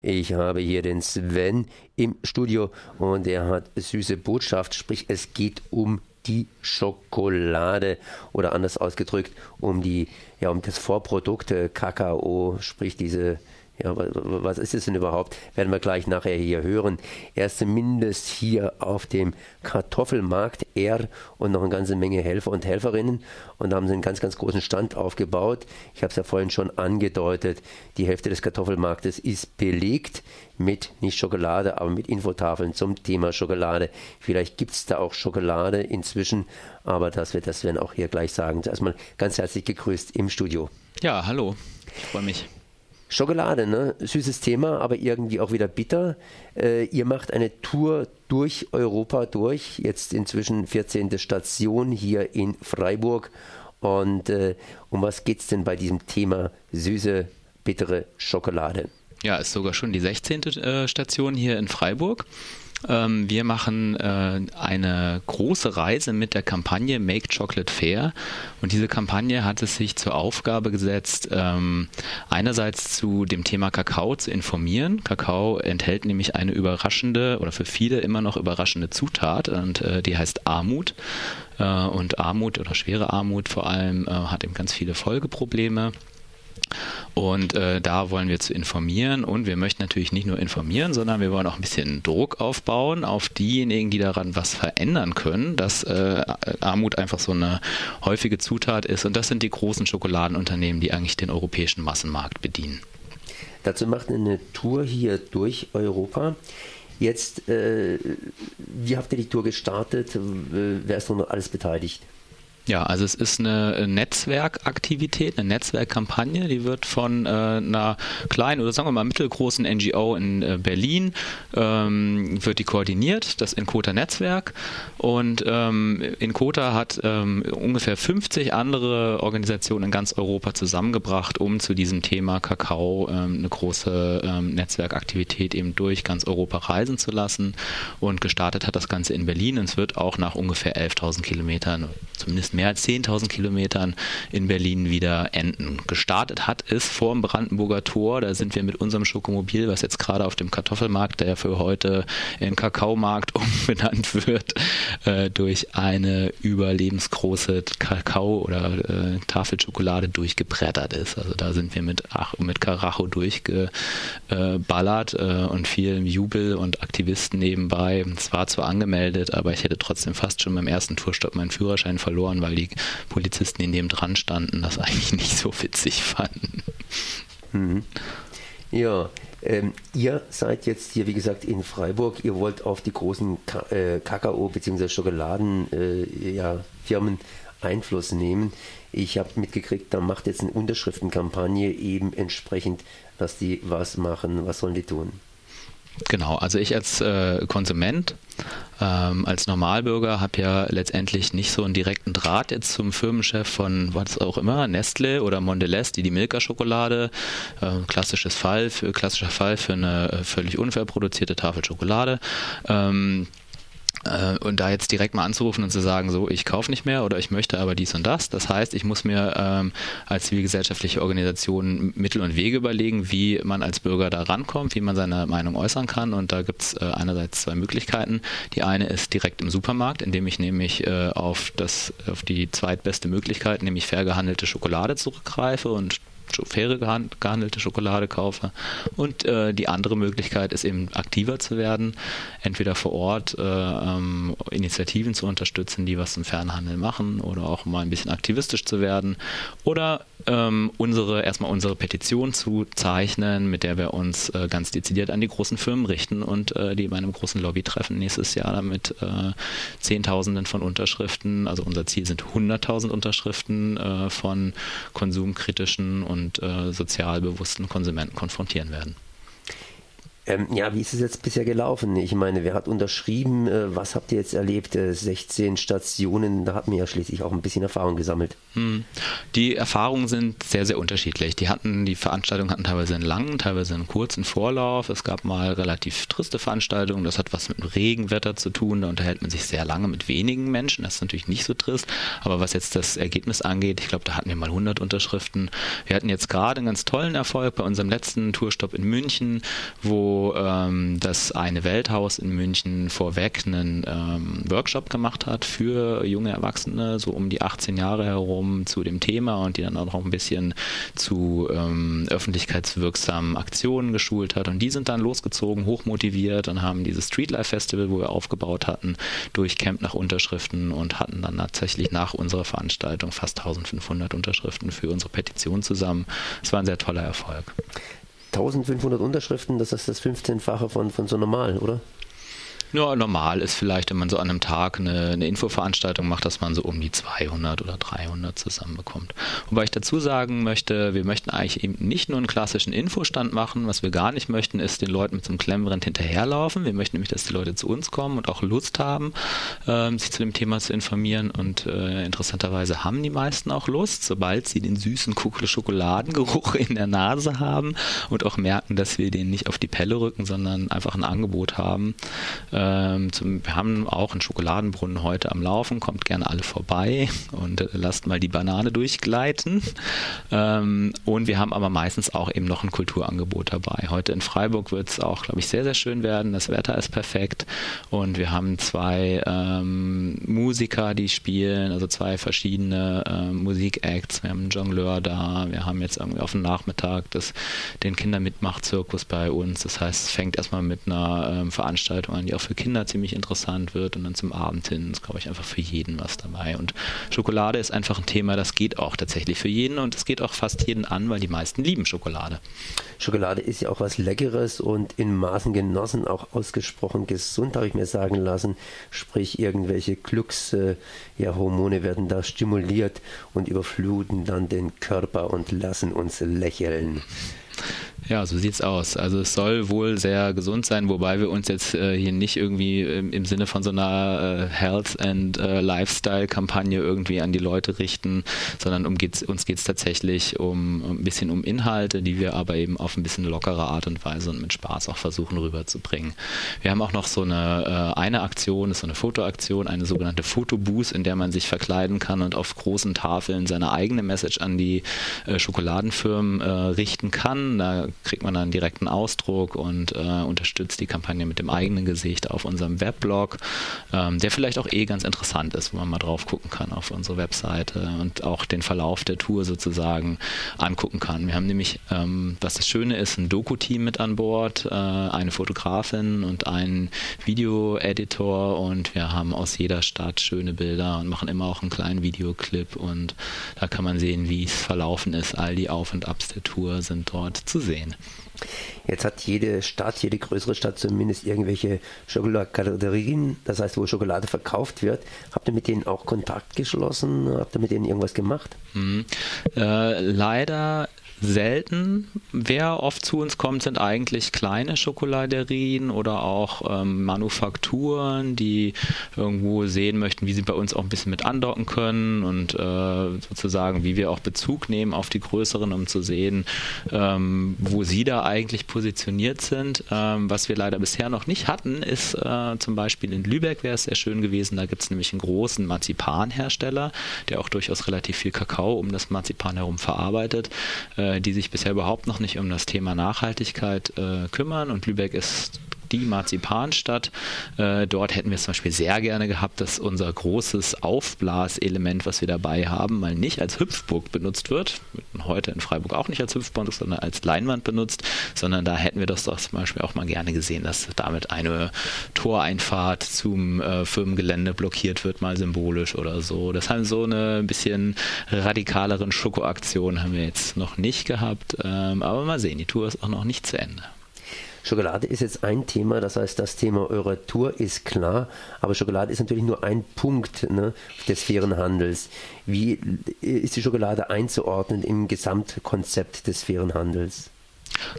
Ich habe hier den Sven im Studio und er hat süße Botschaft, sprich es geht um die Schokolade oder anders ausgedrückt um die ja um das Vorprodukt äh, Kakao, sprich diese ja, was ist es denn überhaupt? Werden wir gleich nachher hier hören. Er ist zumindest hier auf dem Kartoffelmarkt, er und noch eine ganze Menge Helfer und Helferinnen. Und da haben sie einen ganz, ganz großen Stand aufgebaut. Ich habe es ja vorhin schon angedeutet. Die Hälfte des Kartoffelmarktes ist belegt mit, nicht Schokolade, aber mit Infotafeln zum Thema Schokolade. Vielleicht gibt es da auch Schokolade inzwischen, aber das wird das Sven auch hier gleich sagen. Erstmal ganz herzlich gegrüßt im Studio. Ja, hallo. Ich freue mich. Schokolade, ne? Süßes Thema, aber irgendwie auch wieder bitter. Äh, ihr macht eine Tour durch Europa durch, jetzt inzwischen 14. Station hier in Freiburg. Und äh, um was geht es denn bei diesem Thema süße, bittere Schokolade? Ja, ist sogar schon die 16. Äh, Station hier in Freiburg. Ähm, wir machen äh, eine große Reise mit der Kampagne Make Chocolate Fair. Und diese Kampagne hat es sich zur Aufgabe gesetzt, ähm, einerseits zu dem Thema Kakao zu informieren. Kakao enthält nämlich eine überraschende oder für viele immer noch überraschende Zutat und äh, die heißt Armut. Äh, und Armut oder schwere Armut vor allem äh, hat eben ganz viele Folgeprobleme. Und äh, da wollen wir zu informieren und wir möchten natürlich nicht nur informieren, sondern wir wollen auch ein bisschen Druck aufbauen auf diejenigen, die daran was verändern können, dass äh, Armut einfach so eine häufige Zutat ist. Und das sind die großen Schokoladenunternehmen, die eigentlich den europäischen Massenmarkt bedienen. Dazu macht eine Tour hier durch Europa. Jetzt, äh, wie habt ihr die Tour gestartet? Wer ist noch alles beteiligt? Ja, also es ist eine Netzwerkaktivität, eine Netzwerkkampagne, die wird von äh, einer kleinen oder sagen wir mal mittelgroßen NGO in äh, Berlin, ähm, wird die koordiniert, das Encota Netzwerk. Und ähm, Encota hat ähm, ungefähr 50 andere Organisationen in ganz Europa zusammengebracht, um zu diesem Thema Kakao ähm, eine große ähm, Netzwerkaktivität eben durch ganz Europa reisen zu lassen. Und gestartet hat das Ganze in Berlin und es wird auch nach ungefähr 11.000 Kilometern, zumindest mehr als 10.000 Kilometern in Berlin wieder enden. Gestartet hat es vor dem Brandenburger Tor. Da sind wir mit unserem Schokomobil, was jetzt gerade auf dem Kartoffelmarkt, der für heute in Kakaomarkt umbenannt wird, äh, durch eine überlebensgroße Kakao- oder äh, Tafelschokolade durchgebrettert ist. Also da sind wir mit, ach, mit Karacho durchgeballert äh, und viel Jubel und Aktivisten nebenbei. Es war zwar angemeldet, aber ich hätte trotzdem fast schon beim ersten Tourstopp meinen Führerschein verloren, weil weil die Polizisten, die neben dran standen, das eigentlich nicht so witzig fanden. Mhm. Ja, ähm, ihr seid jetzt hier, wie gesagt, in Freiburg. Ihr wollt auf die großen Ka äh, Kakao- bzw. Schokoladenfirmen äh, ja, Einfluss nehmen. Ich habe mitgekriegt, da macht jetzt eine Unterschriftenkampagne eben entsprechend, dass die was machen. Was sollen die tun? Genau, also ich als äh, Konsument, ähm, als Normalbürger habe ja letztendlich nicht so einen direkten Draht jetzt zum Firmenchef von was auch immer, Nestle oder Mondelez, die die Milka-Schokolade, äh, klassisches Fall, für, klassischer Fall für eine äh, völlig unfair produzierte Tafel Schokolade. Ähm, äh, und da jetzt direkt mal anzurufen und zu sagen, so, ich kaufe nicht mehr oder ich möchte aber dies und das. Das heißt, ich muss mir ähm, als zivilgesellschaftliche Organisation Mittel und Wege überlegen, wie man als Bürger da rankommt, wie man seine Meinung äußern kann. Und da gibt es äh, einerseits zwei Möglichkeiten. Die eine ist direkt im Supermarkt, indem ich nämlich äh, auf, das, auf die zweitbeste Möglichkeit, nämlich fair gehandelte Schokolade zurückgreife und faire gehandelte Schokolade kaufe. Und äh, die andere Möglichkeit ist eben aktiver zu werden, entweder vor Ort äh, ähm, Initiativen zu unterstützen, die was im Fernhandel machen oder auch mal ein bisschen aktivistisch zu werden oder ähm, unsere erstmal unsere Petition zu zeichnen, mit der wir uns äh, ganz dezidiert an die großen Firmen richten und äh, die bei einem großen Lobbytreffen nächstes Jahr damit äh, Zehntausenden von Unterschriften, also unser Ziel sind 100.000 Unterschriften äh, von konsumkritischen und äh, sozial bewussten Konsumenten konfrontieren werden. Ähm, ja, wie ist es jetzt bisher gelaufen? Ich meine, wer hat unterschrieben? Äh, was habt ihr jetzt erlebt? Äh, 16 Stationen, da hat man ja schließlich auch ein bisschen Erfahrung gesammelt. Hm. Die Erfahrungen sind sehr, sehr unterschiedlich. Die hatten, die Veranstaltungen hatten teilweise einen langen, teilweise einen kurzen Vorlauf. Es gab mal relativ triste Veranstaltungen. Das hat was mit Regenwetter zu tun. Da unterhält man sich sehr lange mit wenigen Menschen. Das ist natürlich nicht so trist. Aber was jetzt das Ergebnis angeht, ich glaube, da hatten wir mal 100 Unterschriften. Wir hatten jetzt gerade einen ganz tollen Erfolg bei unserem letzten Tourstopp in München, wo ähm, das eine Welthaus in München vorweg einen ähm, Workshop gemacht hat für junge Erwachsene, so um die 18 Jahre herum zu dem Thema und die dann auch noch ein bisschen zu ähm, öffentlichkeitswirksamen Aktionen geschult hat. Und die sind dann losgezogen, hochmotiviert und haben dieses Streetlife Festival, wo wir aufgebaut hatten, durchkämmt nach Unterschriften und hatten dann tatsächlich nach unserer Veranstaltung fast 1500 Unterschriften für unsere Petition zusammen. Es war ein sehr toller Erfolg. 1500 Unterschriften, das ist das 15-fache von, von so normal, oder? Ja, normal ist vielleicht, wenn man so an einem Tag eine, eine, Infoveranstaltung macht, dass man so um die 200 oder 300 zusammenbekommt. Wobei ich dazu sagen möchte, wir möchten eigentlich eben nicht nur einen klassischen Infostand machen. Was wir gar nicht möchten, ist den Leuten mit so einem Klemmbrand hinterherlaufen. Wir möchten nämlich, dass die Leute zu uns kommen und auch Lust haben, äh, sich zu dem Thema zu informieren. Und äh, interessanterweise haben die meisten auch Lust, sobald sie den süßen Schokoladengeruch in der Nase haben und auch merken, dass wir den nicht auf die Pelle rücken, sondern einfach ein Angebot haben. Ähm, zum, wir haben auch einen Schokoladenbrunnen heute am Laufen, kommt gerne alle vorbei und äh, lasst mal die Banane durchgleiten. Ähm, und wir haben aber meistens auch eben noch ein Kulturangebot dabei. Heute in Freiburg wird es auch, glaube ich, sehr, sehr schön werden. Das Wetter ist perfekt und wir haben zwei ähm, Musiker, die spielen, also zwei verschiedene äh, Musikacts. Wir haben einen Jongleur da, wir haben jetzt irgendwie auf dem Nachmittag das, den Kindermitmachzirkus bei uns. Das heißt, es fängt erstmal mit einer ähm, Veranstaltung an, die auch für Kinder ziemlich interessant wird und dann zum Abend hin ist, glaube ich, einfach für jeden was dabei. Und Schokolade ist einfach ein Thema, das geht auch tatsächlich für jeden und es geht auch fast jeden an, weil die meisten lieben Schokolade. Schokolade ist ja auch was Leckeres und in Maßen genossen, auch ausgesprochen gesund, habe ich mir sagen lassen. Sprich, irgendwelche Glückshormone ja, werden da stimuliert und überfluten dann den Körper und lassen uns lächeln. Ja, so sieht's aus. Also es soll wohl sehr gesund sein, wobei wir uns jetzt äh, hier nicht irgendwie im, im, Sinne von so einer äh, Health and äh, Lifestyle Kampagne irgendwie an die Leute richten, sondern um geht's, uns geht es tatsächlich um, um, ein bisschen um Inhalte, die wir aber eben auf ein bisschen lockere Art und Weise und mit Spaß auch versuchen rüberzubringen. Wir haben auch noch so eine äh, eine Aktion, ist so eine Fotoaktion, eine sogenannte Fotobooth, in der man sich verkleiden kann und auf großen Tafeln seine eigene Message an die äh, Schokoladenfirmen äh, richten kann. Da kriegt man einen direkten Ausdruck und äh, unterstützt die Kampagne mit dem eigenen Gesicht auf unserem Weblog, ähm, der vielleicht auch eh ganz interessant ist, wo man mal drauf gucken kann auf unsere Webseite und auch den Verlauf der Tour sozusagen angucken kann. Wir haben nämlich, ähm, was das Schöne ist, ein Doku-Team mit an Bord, äh, eine Fotografin und einen Video-Editor und wir haben aus jeder Stadt schöne Bilder und machen immer auch einen kleinen Videoclip und da kann man sehen, wie es verlaufen ist. All die Auf- und Abs der Tour sind dort zu sehen sehen. Jetzt hat jede Stadt, jede größere Stadt zumindest irgendwelche Schokoladerien, das heißt, wo Schokolade verkauft wird. Habt ihr mit denen auch Kontakt geschlossen? Habt ihr mit denen irgendwas gemacht? Mhm. Äh, leider selten. Wer oft zu uns kommt, sind eigentlich kleine Schokoladerien oder auch ähm, Manufakturen, die irgendwo sehen möchten, wie sie bei uns auch ein bisschen mit andocken können und äh, sozusagen, wie wir auch Bezug nehmen auf die größeren, um zu sehen, ähm, wo sie da eigentlich positioniert sind. Ähm, was wir leider bisher noch nicht hatten, ist äh, zum Beispiel in Lübeck wäre es sehr schön gewesen. Da gibt es nämlich einen großen Marzipanhersteller, der auch durchaus relativ viel Kakao um das Marzipan herum verarbeitet. Äh, die sich bisher überhaupt noch nicht um das Thema Nachhaltigkeit äh, kümmern. Und Lübeck ist die Marzipanstadt. Äh, dort hätten wir zum Beispiel sehr gerne gehabt, dass unser großes Aufblaselement, was wir dabei haben, mal nicht als Hüpfburg benutzt wird. Heute in Freiburg auch nicht als Hüpfburg, sondern als Leinwand benutzt, sondern da hätten wir das doch zum Beispiel auch mal gerne gesehen, dass damit eine Toreinfahrt zum äh, Firmengelände blockiert wird, mal symbolisch oder so. Das haben so eine bisschen radikaleren Schokoaktion haben wir jetzt noch nicht gehabt. Ähm, aber mal sehen, die Tour ist auch noch nicht zu Ende. Schokolade ist jetzt ein Thema, das heißt, das Thema eurer Tour ist klar, aber Schokolade ist natürlich nur ein Punkt ne, des fairen Handels. Wie ist die Schokolade einzuordnen im Gesamtkonzept des fairen Handels?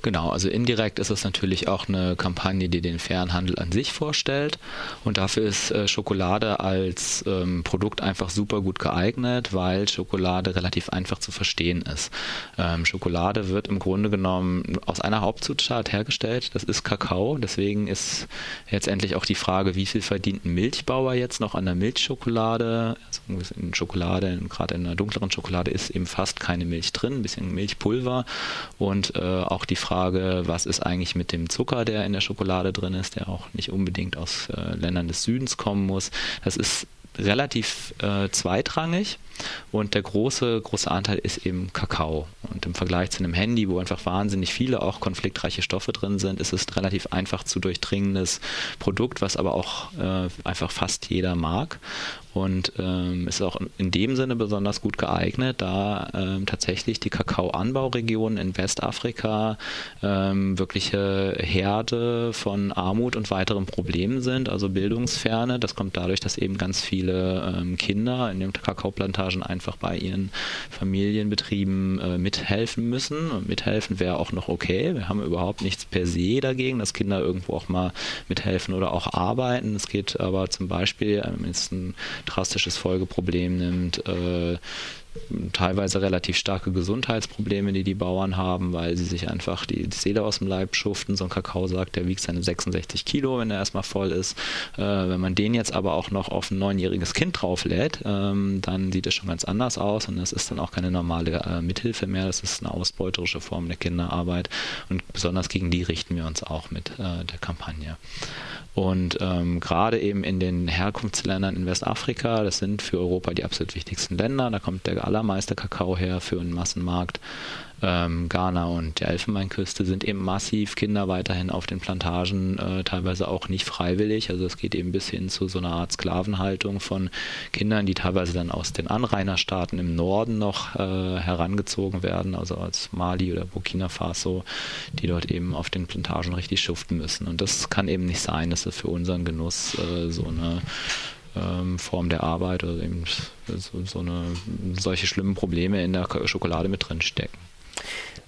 Genau, also indirekt ist es natürlich auch eine Kampagne, die den fairen Handel an sich vorstellt. Und dafür ist äh, Schokolade als ähm, Produkt einfach super gut geeignet, weil Schokolade relativ einfach zu verstehen ist. Ähm, Schokolade wird im Grunde genommen aus einer Hauptzutat hergestellt, das ist Kakao. Deswegen ist jetzt endlich auch die Frage, wie viel verdient ein Milchbauer jetzt noch an der Milchschokolade? Also in Schokolade, gerade in einer dunkleren Schokolade ist eben fast keine Milch drin, ein bisschen Milchpulver und äh, auch die Frage, was ist eigentlich mit dem Zucker, der in der Schokolade drin ist, der auch nicht unbedingt aus äh, Ländern des Südens kommen muss. Das ist relativ äh, zweitrangig und der große, große Anteil ist eben Kakao. Und im Vergleich zu einem Handy, wo einfach wahnsinnig viele auch konfliktreiche Stoffe drin sind, ist es ein relativ einfach zu durchdringendes Produkt, was aber auch äh, einfach fast jeder mag und ähm, ist auch in dem Sinne besonders gut geeignet, da ähm, tatsächlich die Kakaoanbauregionen in Westafrika ähm, wirkliche Herde von Armut und weiteren Problemen sind, also Bildungsferne. Das kommt dadurch, dass eben ganz viele ähm, Kinder in den Kakaoplantagen einfach bei ihren Familienbetrieben äh, mithelfen müssen. Und mithelfen wäre auch noch okay. Wir haben überhaupt nichts per se dagegen, dass Kinder irgendwo auch mal mithelfen oder auch arbeiten. Es geht aber zum Beispiel, ähm, ist ein drastisches Folgeproblem nimmt, äh, teilweise relativ starke Gesundheitsprobleme, die die Bauern haben, weil sie sich einfach die, Seele aus dem Leib schuften. So ein Kakao sagt, der wiegt seine 66 Kilo, wenn er erstmal voll ist. Äh, wenn man den jetzt aber auch noch auf ein neunjähriges Kind drauflädt, ähm, dann sieht es schon ganz anders aus und das ist dann auch keine normale äh, Mithilfe mehr. Das ist eine ausbeuterische Form der Kinderarbeit und besonders gegen die richten wir uns auch mit äh, der Kampagne. Und ähm, gerade eben in den Herkunftsländern in Westafrika, das sind für Europa die absolut wichtigsten Länder, da kommt der allermeiste Kakao her für einen Massenmarkt ähm, Ghana und der Elfenbeinküste sind eben massiv Kinder weiterhin auf den Plantagen, äh, teilweise auch nicht freiwillig. Also es geht eben bis hin zu so einer Art Sklavenhaltung von Kindern, die teilweise dann aus den Anrainerstaaten im Norden noch äh, herangezogen werden, also als Mali oder Burkina Faso, die dort eben auf den Plantagen richtig schuften müssen. Und das kann eben nicht sein, dass es für unseren Genuss äh, so eine ähm, Form der Arbeit oder eben so, so eine, solche schlimmen Probleme in der Schokolade mit drin stecken.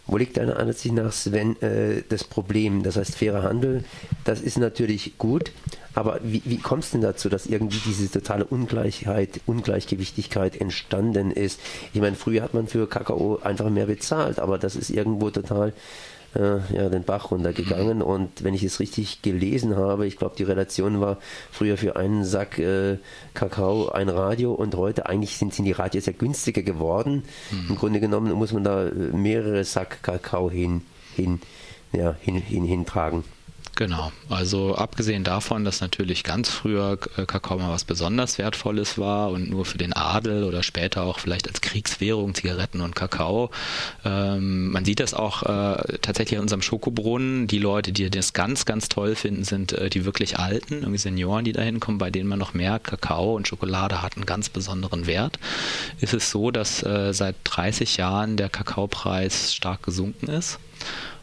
Wo liegt deiner Ansicht nach, Sven, äh, das Problem? Das heißt, fairer Handel, das ist natürlich gut, aber wie, wie kommt es denn dazu, dass irgendwie diese totale Ungleichheit, Ungleichgewichtigkeit entstanden ist? Ich meine, früher hat man für Kakao einfach mehr bezahlt, aber das ist irgendwo total äh, ja, den Bach runtergegangen. Mhm. Und wenn ich es richtig gelesen habe, ich glaube, die Relation war früher für einen Sack äh, Kakao ein Radio und heute eigentlich sind, sind die Radios ja günstiger geworden. Mhm. Im Grunde genommen muss man da äh, mehrere Sack Kakao hin, hin, ja, hin, hin, hintragen. Genau, also abgesehen davon, dass natürlich ganz früher äh, Kakao mal was besonders Wertvolles war und nur für den Adel oder später auch vielleicht als Kriegswährung Zigaretten und Kakao. Ähm, man sieht das auch äh, tatsächlich in unserem Schokobrunnen. Die Leute, die das ganz, ganz toll finden, sind äh, die wirklich Alten, irgendwie Senioren, die da hinkommen, bei denen man noch merkt, Kakao und Schokolade hat einen ganz besonderen Wert. Ist es so, dass äh, seit 30 Jahren der Kakaopreis stark gesunken ist.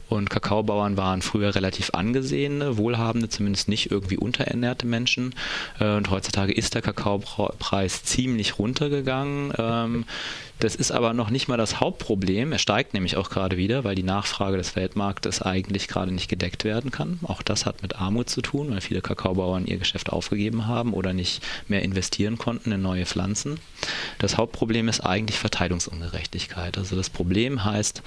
Und Kakaobauern waren früher relativ angesehene, wohlhabende, zumindest nicht irgendwie unterernährte Menschen. Äh, und heutzutage ist der Kakaopreis ziemlich runtergegangen. Das ist aber noch nicht mal das Hauptproblem. Er steigt nämlich auch gerade wieder, weil die Nachfrage des Weltmarktes eigentlich gerade nicht gedeckt werden kann. Auch das hat mit Armut zu tun, weil viele Kakaobauern ihr Geschäft aufgegeben haben oder nicht mehr investieren konnten in neue Pflanzen. Das Hauptproblem ist eigentlich Verteilungsungerechtigkeit. Also das Problem heißt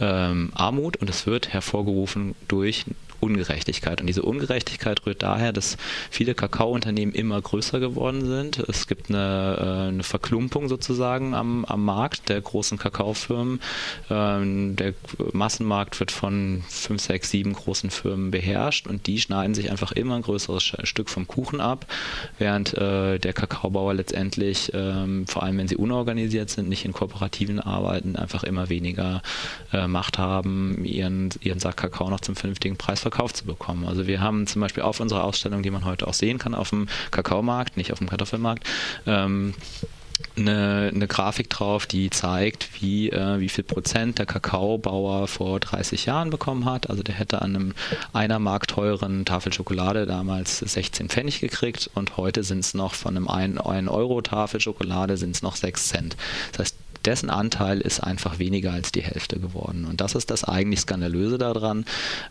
ähm, Armut und es wird hervorgerufen durch Ungerechtigkeit. Und diese Ungerechtigkeit rührt daher, dass viele Kakaounternehmen immer größer geworden sind. Es gibt eine, äh, eine Verklumpung sozusagen am, am, Markt der großen Kakaofirmen. Ähm, der Massenmarkt wird von fünf, sechs, sieben großen Firmen beherrscht und die schneiden sich einfach immer ein größeres Stück vom Kuchen ab, während äh, der Kakaobauer letztendlich, ähm, vor allem wenn sie unorganisiert sind, nicht in kooperativen arbeiten, einfach immer weniger äh, Macht haben, ihren, ihren Sack Kakao noch zum vernünftigen Preis verkauft zu bekommen. Also wir haben zum Beispiel auf unserer Ausstellung, die man heute auch sehen kann, auf dem Kakaomarkt, nicht auf dem Kartoffelmarkt, ähm, eine, eine Grafik drauf, die zeigt, wie, äh, wie viel Prozent der Kakaobauer vor 30 Jahren bekommen hat. Also der hätte an einem einer Mark teuren Tafel Schokolade damals 16 Pfennig gekriegt und heute sind es noch von einem 1 Euro Tafel Schokolade sind es noch 6 Cent. Das heißt, dessen Anteil ist einfach weniger als die Hälfte geworden. Und das ist das eigentlich Skandalöse daran.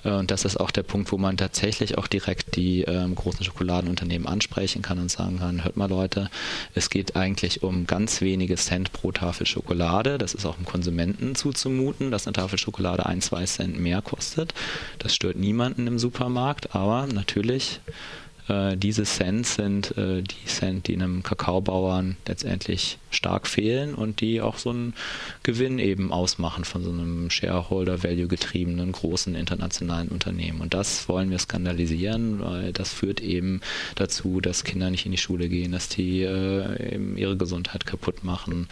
Äh, und das ist auch der Punkt, wo man tatsächlich auch direkt die ähm, großen Schokoladenunternehmen ansprechen kann und sagen kann, hört mal Leute, es geht eigentlich um ganz wenige Cent pro Tafel Schokolade. Das ist auch dem Konsumenten zuzumuten, dass eine Tafel Schokolade ein, zwei Cent mehr kostet. Das stört niemanden im Supermarkt, aber natürlich äh, diese Cent sind äh, die Cent, die einem Kakaobauern letztendlich stark fehlen und die auch so einen Gewinn eben ausmachen von so einem Shareholder-Value getriebenen großen internationalen Unternehmen. Und das wollen wir skandalisieren, weil das führt eben dazu, dass Kinder nicht in die Schule gehen, dass die äh, eben ihre Gesundheit kaputt machen,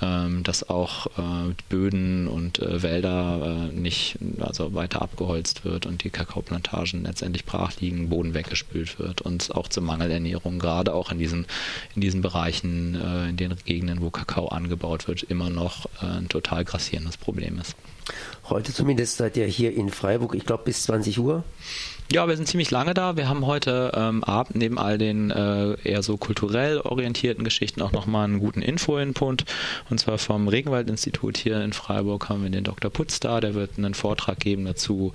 ähm, dass auch äh, Böden und äh, Wälder äh, nicht also weiter abgeholzt wird und die Kakaoplantagen letztendlich brach liegen, Boden weggespült wird und auch zur Mangelernährung, gerade auch in diesen, in diesen Bereichen, äh, in den Gegenden, wo Kakao angebaut wird, immer noch äh, ein total grassierendes Problem ist. Heute zumindest seid ihr hier in Freiburg, ich glaube bis 20 Uhr. Ja, wir sind ziemlich lange da. Wir haben heute ähm, Abend neben all den äh, eher so kulturell orientierten Geschichten auch nochmal einen guten Info-Input. Und zwar vom Regenwald-Institut hier in Freiburg haben wir den Dr. Putz da. Der wird einen Vortrag geben dazu,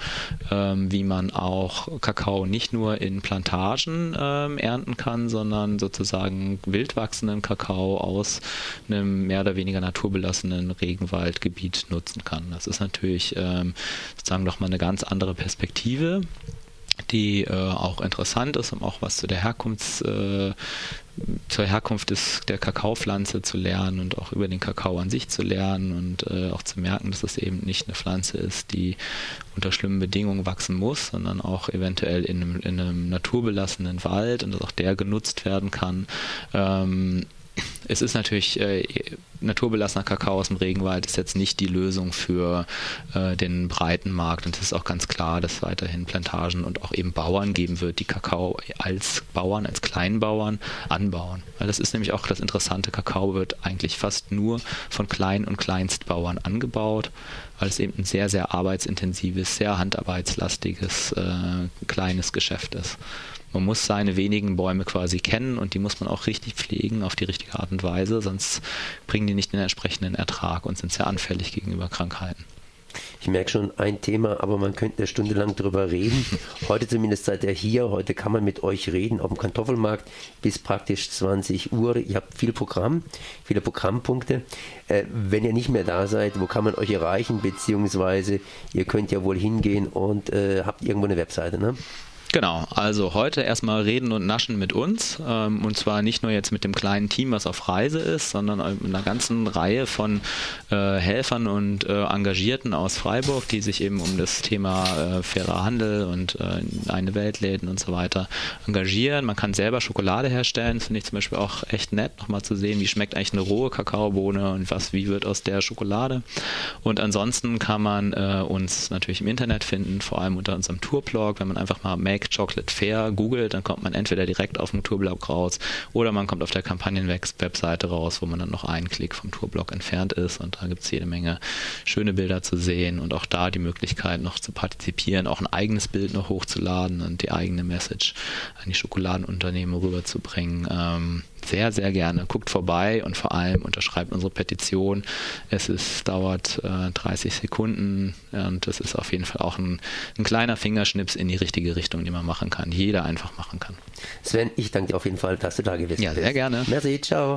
ähm, wie man auch Kakao nicht nur in Plantagen ähm, ernten kann, sondern sozusagen wild wachsenden Kakao aus einem mehr oder weniger naturbelassenen Regenwaldgebiet nutzen kann. Das ist natürlich ähm, sozusagen nochmal eine ganz andere Perspektive die äh, auch interessant ist, um auch was zu der Herkunfts, äh, zur Herkunft des, der Kakaopflanze zu lernen und auch über den Kakao an sich zu lernen und äh, auch zu merken, dass es eben nicht eine Pflanze ist, die unter schlimmen Bedingungen wachsen muss, sondern auch eventuell in einem, in einem naturbelassenen Wald und dass auch der genutzt werden kann. Ähm, es ist natürlich äh, naturbelassener Kakao aus dem Regenwald ist jetzt nicht die Lösung für äh, den breiten Markt und es ist auch ganz klar, dass es weiterhin Plantagen und auch eben Bauern geben wird, die Kakao als Bauern, als Kleinbauern anbauen. Weil das ist nämlich auch das Interessante, Kakao wird eigentlich fast nur von Klein- und Kleinstbauern angebaut, weil es eben ein sehr, sehr arbeitsintensives, sehr handarbeitslastiges, äh, kleines Geschäft ist. Man muss seine wenigen Bäume quasi kennen und die muss man auch richtig pflegen auf die richtige Art und Weise, sonst bringen die nicht den entsprechenden Ertrag und sind sehr anfällig gegenüber Krankheiten. Ich merke schon ein Thema, aber man könnte stundenlang drüber reden. Heute zumindest seid ihr hier. Heute kann man mit euch reden auf dem Kartoffelmarkt bis praktisch 20 Uhr. Ihr habt viel Programm, viele Programmpunkte. Äh, wenn ihr nicht mehr da seid, wo kann man euch erreichen? Beziehungsweise ihr könnt ja wohl hingehen und äh, habt irgendwo eine Webseite, ne? Genau, also heute erstmal reden und naschen mit uns ähm, und zwar nicht nur jetzt mit dem kleinen Team, was auf Reise ist, sondern mit einer ganzen Reihe von äh, Helfern und äh, Engagierten aus Freiburg, die sich eben um das Thema äh, fairer Handel und äh, eine Weltläden und so weiter engagieren. Man kann selber Schokolade herstellen, finde ich zum Beispiel auch echt nett, nochmal zu sehen, wie schmeckt eigentlich eine rohe Kakaobohne und was, wie wird aus der Schokolade. Und ansonsten kann man äh, uns natürlich im Internet finden, vor allem unter unserem Tourblog, wenn man einfach mal Make Chocolate Fair googelt, dann kommt man entweder direkt auf dem Tourblock raus oder man kommt auf der Kampagnen-Webseite raus, wo man dann noch einen Klick vom Tourblock entfernt ist und da gibt es jede Menge schöne Bilder zu sehen und auch da die Möglichkeit noch zu partizipieren, auch ein eigenes Bild noch hochzuladen und die eigene Message an die Schokoladenunternehmen rüberzubringen. Ähm, sehr, sehr gerne. Guckt vorbei und vor allem unterschreibt unsere Petition. Es ist, dauert äh, 30 Sekunden und es ist auf jeden Fall auch ein, ein, kleiner Fingerschnips in die richtige Richtung, den man machen kann. Jeder einfach machen kann. Sven, ich danke dir auf jeden Fall, dass du da gewesen bist. Ja, sehr gerne. Merci, ciao.